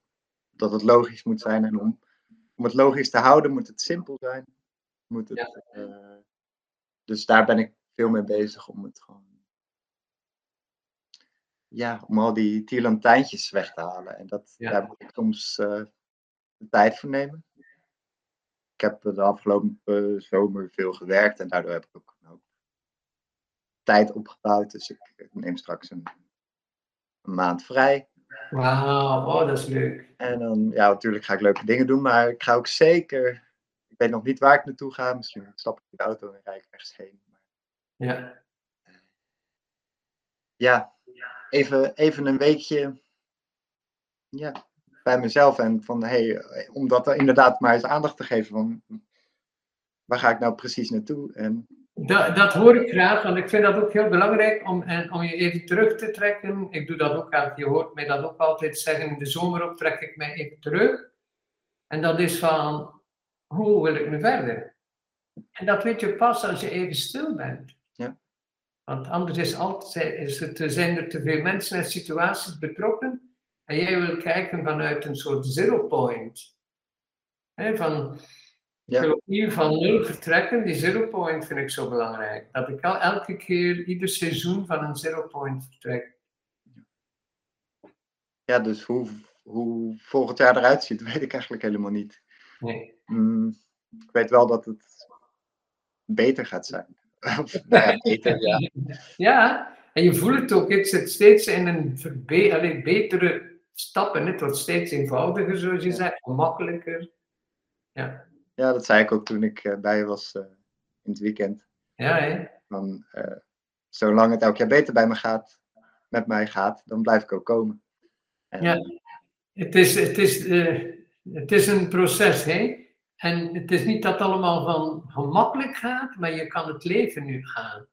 dat het logisch moet zijn. En om, om het logisch te houden, moet het simpel zijn. Moet het, Ja. eh, dus daar ben ik veel mee bezig om het gewoon. Ja, om al die tierlantijntjes weg te halen. En dat, Ja. daar moet ik soms eh, de tijd voor nemen. Ik heb de afgelopen zomer veel gewerkt en daardoor heb ik ook, ook tijd opgebouwd. Dus ik, ik neem straks een, een maand vrij. Wauw, oh, dat is leuk. En dan, ja, natuurlijk ga ik leuke dingen doen, maar ik ga ook zeker. Ik weet nog niet waar ik naartoe ga. Misschien stap ik in de auto en rijd ik ergens heen. Ja, ja, even, even een weekje. Ja, bij mezelf. En van hé, hey, om dat er inderdaad maar eens aandacht te geven. Van waar ga ik nou precies naartoe? En dat, dat hoor ik graag, want ik vind dat ook heel belangrijk om, en, om je even terug te trekken. Ik doe dat ook altijd, je hoort mij dat ook altijd zeggen, in de zomer op trek ik mij even terug. En dat is van, hoe wil ik nu verder? En dat weet je pas als je even stil bent. Ja. Want anders is altijd, is het, zijn er te veel mensen en situaties betrokken. En jij wil kijken vanuit een soort zero point. Van, Ja. wil opnieuw van nul vertrekken. Die zero point vind ik zo belangrijk. Dat ik al elke keer, ieder seizoen van een zero point vertrek. ja, dus hoe, hoe volgend jaar eruit ziet, weet ik eigenlijk helemaal niet. Nee. Mm, ik weet wel dat het beter gaat zijn. Nou ja, beter, ja. Ja, en je voelt het ook. Het zit steeds in een verbe allee, betere stappen. Het wordt steeds eenvoudiger, zoals je zegt, gemakkelijker. Ja, Ja, dat zei ik ook toen ik eh, bij je was eh, in het weekend. ja hè? Van, eh, zolang het elk jaar beter bij me gaat, met mij gaat, dan blijf ik ook komen. En, Ja. Het is, het, is, het is een proces, hè? En het is niet dat het allemaal van gemakkelijk gaat, maar je kan het leven nu gaan.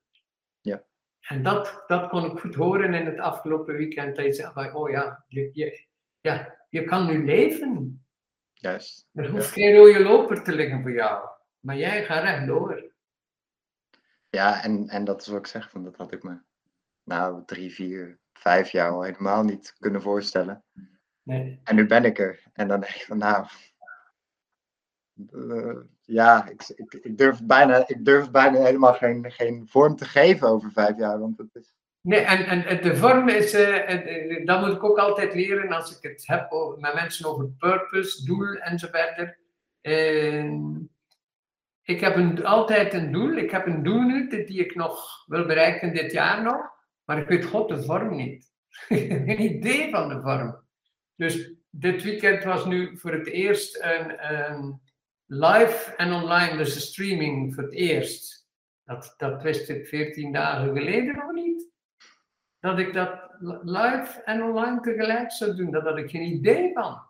Ja. En dat, dat kon ik goed horen in het afgelopen weekend. Dat je zei, oh ja je, je, ja, je kan nu leven. Juist. Er hoeft geen rode loper te liggen voor jou. Maar jij gaat rechtdoor. Ja, en, en dat is wat ik zeg, van, dat had ik me nou drie, vier, vijf jaar al helemaal niet kunnen voorstellen. Nee. En nu ben ik er. En dan denk ik van nou. eh, ja, ik, ik, ik, durf bijna, ik durf bijna helemaal geen, geen vorm te geven over vijf jaar. Want het is, Nee, en, en, de vorm is, eh, eh, dat moet ik ook altijd leren als ik het heb met mensen over purpose, doel enzovoort. Uh, ik heb een, altijd een doel. Ik heb een doel nu die ik nog wil bereiken dit jaar nog, maar ik weet god de vorm niet. Geen idee van de vorm. Dus dit weekend was nu voor het eerst een, een live en online, dus een streaming voor het eerst. Dat, dat wist ik 14 dagen geleden nog niet dat ik dat live en online tegelijk zou doen. Daar had ik geen idee van.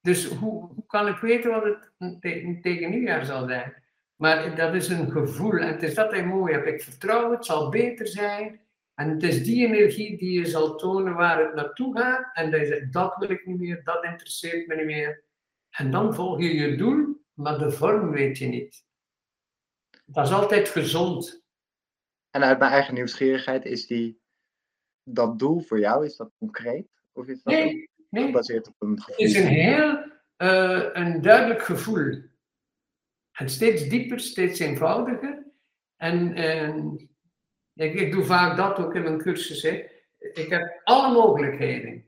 Dus hoe, hoe kan ik weten wat het tegen, nieuwjaar zal zijn? Maar dat is een gevoel en het is dat mooi heb. Ik vertrouw het zal beter zijn. En het is die energie die je zal tonen waar het naartoe gaat. En dat je dat wil ik niet meer, dat interesseert me niet meer. En dan volg je je doel, maar de vorm weet je niet. Dat is altijd gezond. en uit mijn eigen nieuwsgierigheid is die dat doel voor jou, is dat concreet? Of is dat Nee, nee. gebaseerd op een Het gevoel? is een heel eh, een duidelijk gevoel. En steeds dieper, steeds eenvoudiger. En, ik, ik doe vaak dat ook in mijn cursus. Hè. Ik heb alle mogelijkheden.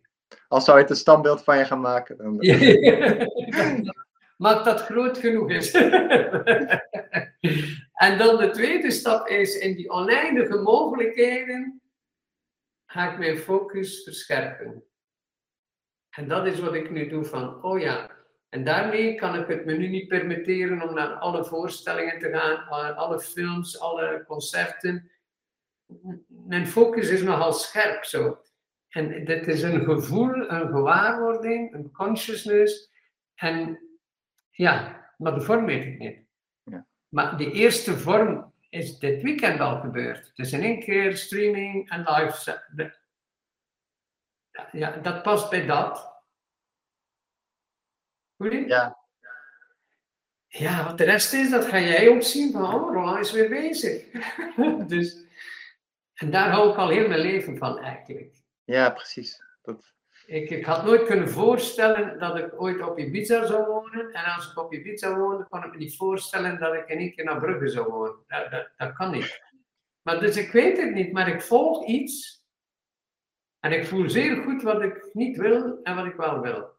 Als zou je het een standbeeld van je gaan maken, dan... Maar dat groot genoeg is. en dan de tweede stap is in die oneindige mogelijkheden ga ik mijn focus verscherpen. En dat is wat ik nu doe van, oh ja, en daarmee kan ik het me nu niet permitteren om naar alle voorstellingen te gaan, naar alle films, alle concerten. Mijn focus is nogal scherp zo. En dit is een gevoel, een gewaarwording, een consciousness. En ja, maar de vorm weet ik niet. Ja. Maar die eerste vorm is dit weekend al gebeurd. Dus in één keer streaming en live. Ja, dat past bij dat. Hoe die? Ja. Ja, wat de rest is, dat ga jij ook zien van, oh, Roland is weer bezig. dus, en daar hou ik al heel mijn leven van eigenlijk. Ja, precies. Dat, Ik, ik had nooit kunnen voorstellen dat ik ooit op Ibiza zou wonen. En als ik op Ibiza woonde, kon ik me niet voorstellen dat ik in één keer naar Brugge zou wonen. Dat, dat, dat kan niet. Maar dus ik weet het niet, maar ik volg iets. En ik voel zeer goed wat ik niet wil en wat ik wel wil.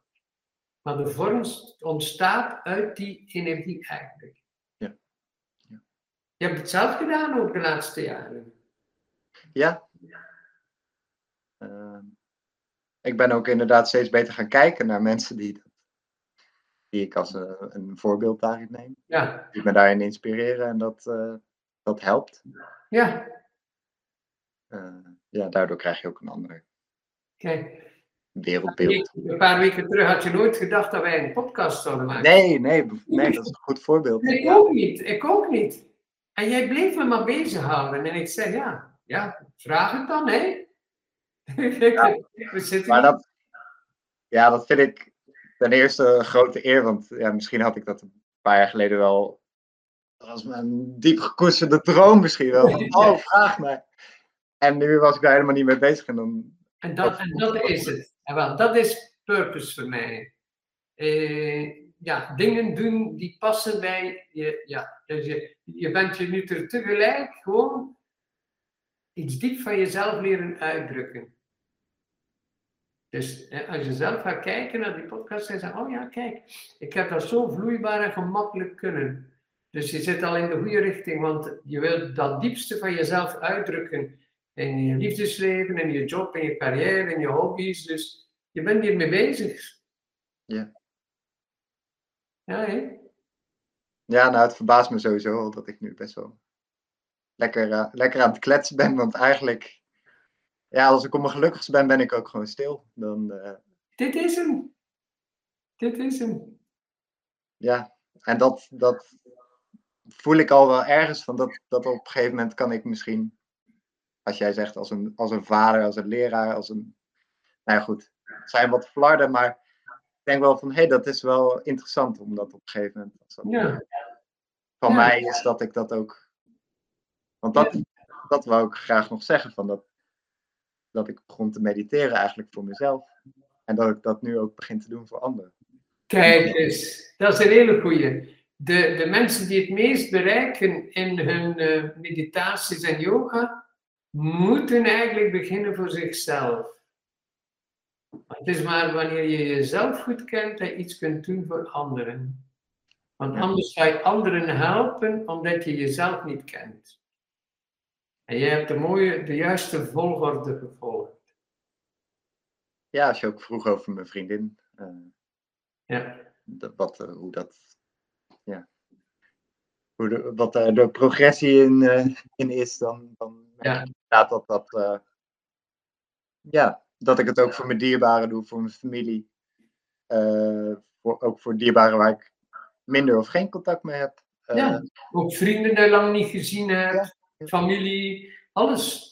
Maar de vorm ontstaat uit die energie eigenlijk. Ja. Ja. Je hebt het zelf gedaan ook de laatste jaren. ja. Ik ben ook inderdaad steeds beter gaan kijken naar mensen die, die ik als eh, een voorbeeld daarin neem. Ja, Die me daarin inspireren en dat, eh, dat helpt. ja. Eh, ja, daardoor krijg je ook een ander Kijk, wereldbeeld. een paar weken terug had je nooit gedacht dat wij een podcast zouden maken. Nee, nee, nee, dat is een goed voorbeeld. Ik ook niet, ik ook niet. En jij bleef me maar bezighouden. En ik zei, ja, ja, vraag het dan, hè. We zitten Maar dat, ja, dat vind ik ten eerste een grote eer, want ja, misschien had ik dat een paar jaar geleden wel als mijn diep gekoesterde droom misschien wel. Van, oh, vraag mij. En nu was ik daar helemaal niet mee bezig. En dan, En dat, en dat is het. En wel, dat is purpose voor mij. Eh, ja, dingen doen die passen bij je. Ja, dus je, je bent je nu tegelijk gewoon iets diep van jezelf leren uitdrukken. Dus als je zelf gaat kijken naar die podcast en zegt, oh ja, kijk, ik heb dat zo vloeibaar en gemakkelijk kunnen. Dus je zit al in de goede richting, want je wilt dat diepste van jezelf uitdrukken in je liefdesleven, in je job, in je carrière, in je hobby's. Dus je bent hiermee bezig. Ja. Ja, hè? ja, nou, het verbaast me sowieso al dat ik nu best wel lekker, eh, lekker aan het kletsen ben. Want eigenlijk, ja, als ik op mijn gelukkigst ben, ben ik ook gewoon stil. Dan, eh, Dit is hem. Dit is hem. ja, en dat, dat voel ik al wel ergens van dat, dat op een gegeven moment kan ik misschien, als jij zegt, als een, als een vader, als een leraar, als een, nou ja goed, het zijn wat flarden, maar ik denk wel van, hé, hey, dat is wel interessant om dat op een gegeven moment, dat Ja. van Ja. mij is dat ik dat ook, want dat, dat wou ik graag nog zeggen, van dat, dat ik begon te mediteren eigenlijk voor mezelf. En dat ik dat nu ook begin te doen voor anderen. Kijk eens, dat is een hele goeie. De, de mensen die het meest bereiken in hun eh, meditaties en yoga, moeten eigenlijk beginnen voor zichzelf. Het is maar wanneer je jezelf goed kent dat je iets kunt doen voor anderen. Want anders ga je anderen helpen omdat je jezelf niet kent. En jij hebt de, mooie, de juiste volgorde gevolgd. Ja, als je ook vroeg over mijn vriendin. eh, Ja. dat, wat, eh, hoe dat, ja, hoe de, wat daar de progressie in, eh, in is, dan, dan Ja. inderdaad dat dat, ja, dat ik het ook voor mijn dierbaren doe, voor mijn familie, voor, ook voor dierbaren waar ik minder of geen contact mee heb. Ja. Ook vrienden die je lang niet gezien hebt, Ja. Familie, alles.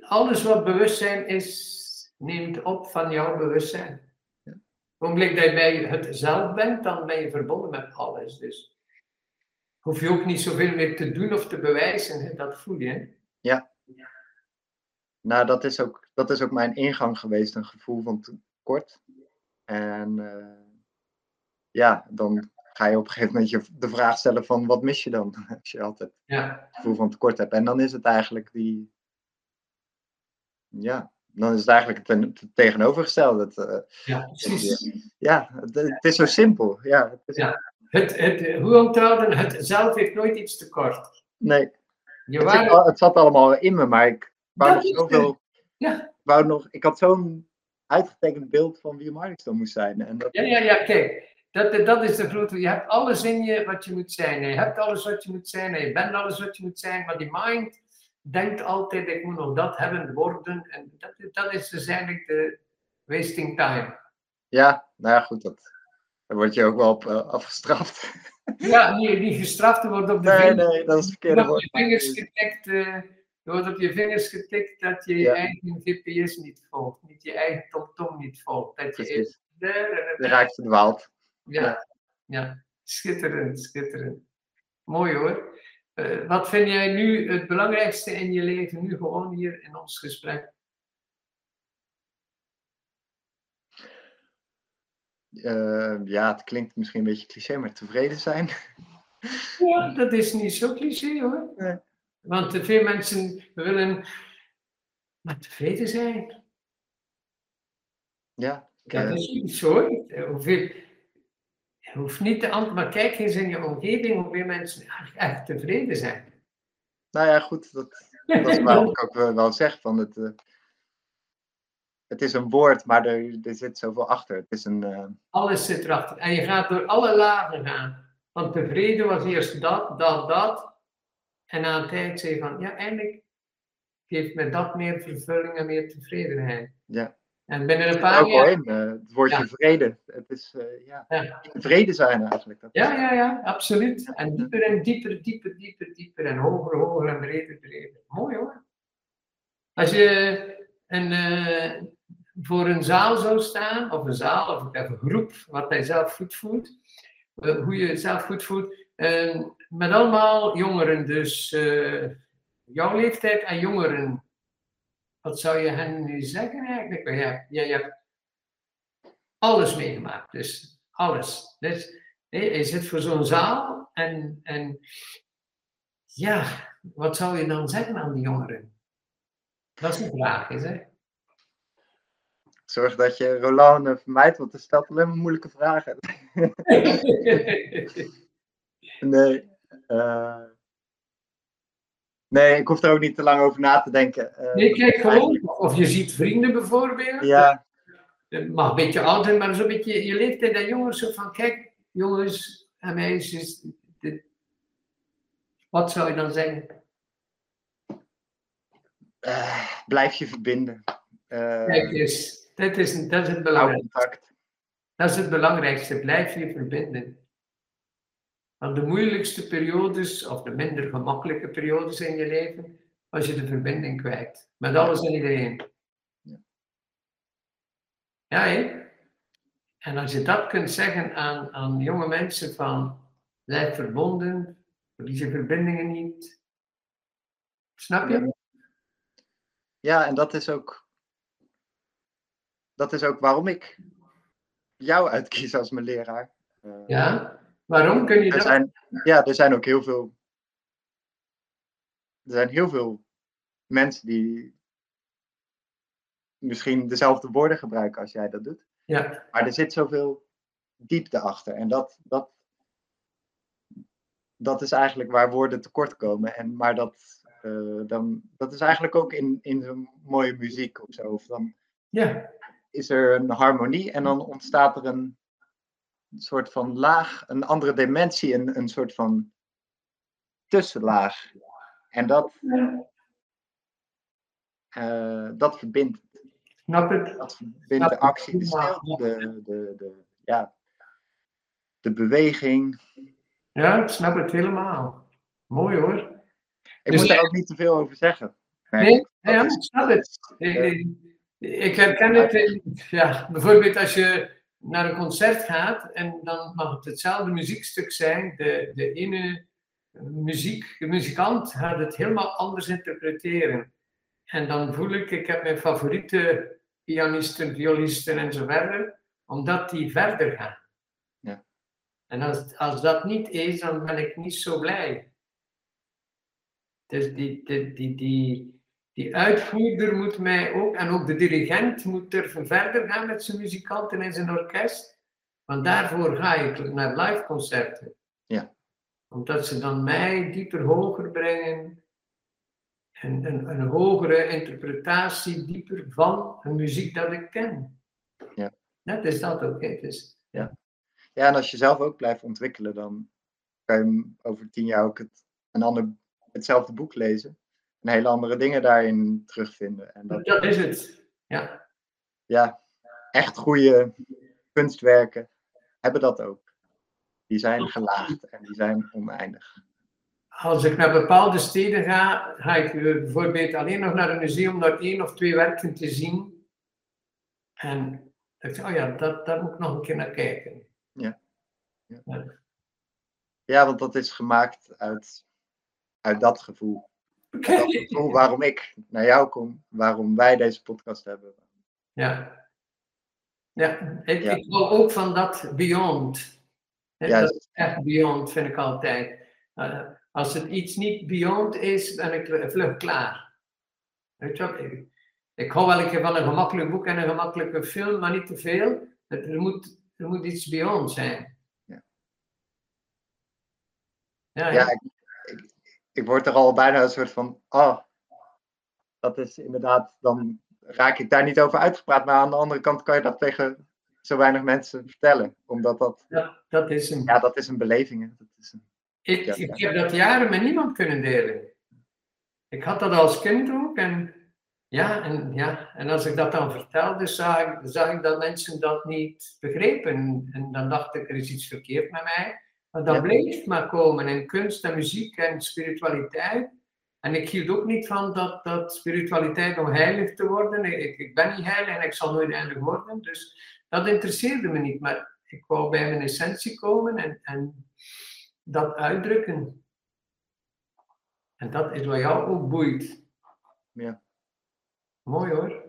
Alles wat bewustzijn is, neemt op van jouw bewustzijn. Ja. Op het ogenblik dat je bij het zelf bent, dan ben je verbonden met alles. Dus hoef je ook niet zoveel meer te doen of te bewijzen, dat voel je. hè. Ja. Nou, dat is, ook, dat is ook mijn ingang geweest, een gevoel van tekort. En uh, ja, dan ga je op een gegeven moment je de vraag stellen van wat mis je dan? Als je altijd ja. het gevoel van tekort hebt. En dan is het eigenlijk die, ja, dan is het eigenlijk het, tegenovergestelde. Het, uh, ja, precies. ja, het, het, is zo simpel. Ja, het, is ja. Het, het, hoe onthouden, het zelf heeft nooit iets tekort. Nee. Je het, waren... het, zat allemaal in me, maar ik wou nog zoveel. Ja. Wou nog, ik had zo'n uitgetekend beeld van wie Marnix dan moest zijn. En dat... Ja, ja, ja, kijk. Dat, dat is de grote. Je hebt alles in je wat je moet zijn. Je hebt alles wat je moet zijn. En je bent alles wat je moet zijn. Maar die mind denkt altijd: ik moet nog dat hebben, worden. En dat, dat is dus eigenlijk de wasting time. Ja, nou ja, goed. Dat, daar word je ook wel op uh, afgestraft. Ja, niet, niet gestraft wordt op de nee, vingers. Nee, dat is het verkeerde woord. Op je vingers getikt, uh, er wordt op je vingers getikt dat je je eigen GPS niet volgt. Niet je eigen tom-tom niet volgt. Dat je is, de raakt verdwaald. Ja, ja, schitterend, schitterend. Mooi hoor. Uh, wat vind jij nu het belangrijkste in je leven, nu gewoon hier in ons gesprek? Uh, ja, het klinkt misschien een beetje cliché, maar tevreden zijn. Ja, dat is niet zo cliché hoor. Nee. Want veel mensen willen maar tevreden zijn. Ja. Dat uh, is niet zo. Hoeveel, je hoeft niet te antwoorden, maar kijk eens in je omgeving hoeveel mensen echt tevreden zijn. Nou ja, goed, dat, dat is waarom ik ook wel zeg van het. Uh, het is een woord, maar er, er zit zoveel achter. Het is een, uh... Alles zit erachter. En je gaat door alle lagen gaan. Want tevreden was eerst dat, dat, dat. En na een tijd zei je van, ja, eigenlijk geeft me dat meer vervulling en meer tevredenheid. Ja. En binnen een paar jaar... Uh, het woordje ja. vrede. Het is, uh, ja, ja. vrede zijn eigenlijk. Dat ja, ja, ja, absoluut. En dieper en dieper, dieper, dieper, dieper. En hoger, hoger en breder, breder. Mooi hoor. Als je een, uh, voor een zaal zou staan, of een zaal, of een groep, wat hij zelf goed voelt, hoe je zelf goed voelt, met allemaal jongeren, dus jouw leeftijd en jongeren wat zou je hen nu zeggen eigenlijk? Je hebt, je, je hebt alles meegemaakt, dus alles. Dus, je zit voor zo'n zaal en, en ja, wat zou je dan zeggen aan die jongeren? Dat is een vraag, is hè? Zorg dat je Roland vermijdt, want hij stelt alleen maar moeilijke vragen. nee. Uh, Nee, ik hoef er ook niet te lang over na te denken. Uh, nee, kijk gewoon. Of je ziet vrienden bijvoorbeeld. Ja. Het mag een beetje oud zijn, maar zo'n beetje je leeftijd en jongens. Zo van, kijk, jongens en meisjes. Dit, wat zou je dan zeggen? Uh, blijf je verbinden. Uh, kijk eens, dat is, dat is het belangrijkste. Dat is het belangrijkste, blijf je verbinden. Want de moeilijkste periodes, of de minder gemakkelijke periodes in je leven, was je de verbinding kwijt. Met alles en iedereen. Ja, hè? En als je dat kunt zeggen aan, aan jonge mensen van, blijf verbonden, verlies je verbindingen niet. Snap je? Ja, en dat is ook, dat is ook waarom ik jou uitkies als mijn leraar. ja? Waarom kun je er dat? Zijn, ja, er zijn ook heel veel. Er zijn heel veel mensen die misschien dezelfde woorden gebruiken als jij dat doet. Ja. Maar er zit zoveel diepte achter. En dat, dat, dat is eigenlijk waar woorden tekort komen. En, maar dat, uh, dan, dat is eigenlijk ook in, in zo'n mooie muziek of zo. Of dan ja. is er een harmonie en dan ontstaat er een, een soort van laag, een andere dimensie, een, een soort van tussenlaag. En dat, uh, dat verbindt. Snap het? Dat verbindt de actie, de stilte, de, de, de, ja, de beweging. Ja, ik snap het helemaal. Mooi hoor. Ik dus moet er ook niet te veel over zeggen. Nee, nee ja, ik snap het. Ik, ik herken het. Ja, bijvoorbeeld als je naar een concert gaat en dan mag het hetzelfde muziekstuk zijn. De, de ene muziek, de muzikant gaat het helemaal anders interpreteren. En dan voel ik, ik heb mijn favoriete pianisten, violisten en zo verder, omdat die verder gaan. Ja. En als, als dat niet is, dan ben ik niet zo blij. Dus die, die, die, die, die uitvoerder moet mij ook, en ook de dirigent moet durven verder gaan met zijn muzikanten en zijn orkest. Want daarvoor ga ik naar live concerten. Ja. Omdat ze dan mij dieper hoger brengen. En een, een hogere interpretatie dieper van een muziek dat ik ken. Ja. Net is dat ook. hè. Dus, Ja, en als je zelf ook blijft ontwikkelen, dan kan je over tien jaar ook het, een ander, hetzelfde boek lezen. En hele andere dingen daarin terugvinden. En dat, dat is het. Ja. ja, echt goede kunstwerken hebben dat ook. Die zijn gelaagd en die zijn oneindig. Als ik naar bepaalde steden ga, ga ik bijvoorbeeld alleen nog naar een museum om daar één of twee werken te zien. En ik zeg, oh ja, dat, daar moet ik nog een keer naar kijken. Ja. Ja. Ja. Ja, want dat is gemaakt uit, uit dat gevoel. Dat gevoel waarom ik naar jou kom, waarom wij deze podcast hebben. Ja. Ja, ik, Ja. ik hou ook van dat beyond. Ja. Dat is echt beyond, vind ik altijd. Eh, als het iets niet beyond is, ben ik vlug klaar. Weet je wel, ik, ik hou wel een keer van een gemakkelijk boek en een gemakkelijke film, maar niet te veel. Het- Er moet, er moet iets beyond zijn. Ja. Ja, Ja, ik, ik, word er al bijna een soort van, oh, dat is inderdaad, dan raak ik daar niet over uitgepraat. Maar aan de andere kant kan je dat tegen zo weinig mensen vertellen. Omdat dat, dat, dat is een ja, dat is een beleving. hè. Dat is een, Ik, Ja, ik ja. heb dat jaren met niemand kunnen delen. Ik had dat als kind ook. En, ja, en, ja, en als ik dat dan vertelde, zag zag ik dat mensen dat niet begrepen. En dan dacht ik, er is iets verkeerd met mij. Maar dat Ja. bleef maar komen in kunst en muziek en spiritualiteit. En ik hield ook niet van dat, dat spiritualiteit om heilig te worden. Ik, ik ben niet heilig en ik zal nooit heilig worden. Dus dat interesseerde me niet. Maar ik wou bij mijn essentie komen en, en dat uitdrukken. En dat is wat jou ook boeit. Ja. Mooi hoor.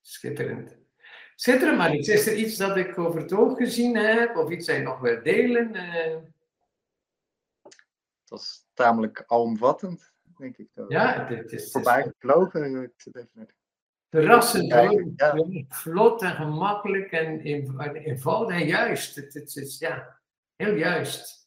Schitterend. Schitterend, maar iets. Is er iets dat ik over het oog gezien heb? Of iets dat je nog wil delen? Eh, het was tamelijk alomvattend, denk ik. Zo. ja, het, is, Voorbij is gevlogen. Ik zit even Ja, ja. Vlot en gemakkelijk en eenv- en eenvoudig en juist. Het, het is ja, heel juist.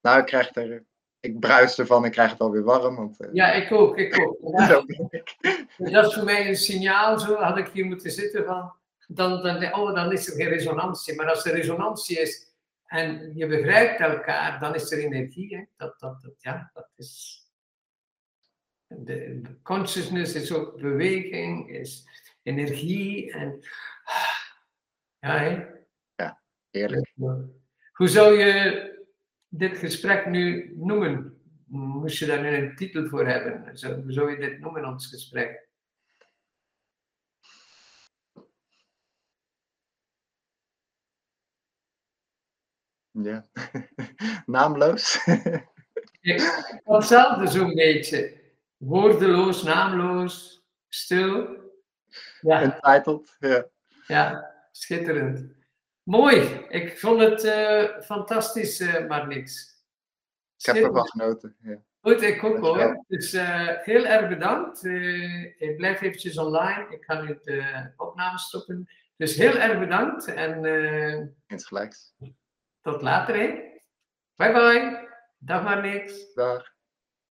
Nou, ik krijg er, ik bruis ervan, ik krijg het alweer warm. Want, eh, Ja, ik ook. Ik ook. ik. Dat is voor mij een signaal, zo had ik hier moeten zitten van, dan, dan, oh, dan is er geen resonantie. Maar als er resonantie is en je begrijpt elkaar, dan is er energie. Hè? Dat, dat, dat, ja, dat is... De, de consciousness is ook beweging, is energie en... Ja, hè? Heerlijk. Hoe zou je dit gesprek nu noemen? Moest je daar nu een titel voor hebben? Zou, je dit noemen, ons gesprek? Ja. Naamloos. Ik had hetzelfde zo'n beetje. Woordeloos, naamloos, stil. Ja, Entitled. Ja. ja schitterend. Mooi. Ik vond het eh, fantastisch, eh, maar niks. Ik heb er wel genoten. Ja. Goed, ik ook hoor. Dus eh, heel erg bedankt. Ik blijf eventjes online. Ik ga nu de opname stoppen. Dus heel erg bedankt en Insgelijks. tot later. Hè. Bye bye. Dag maar niks. Dag.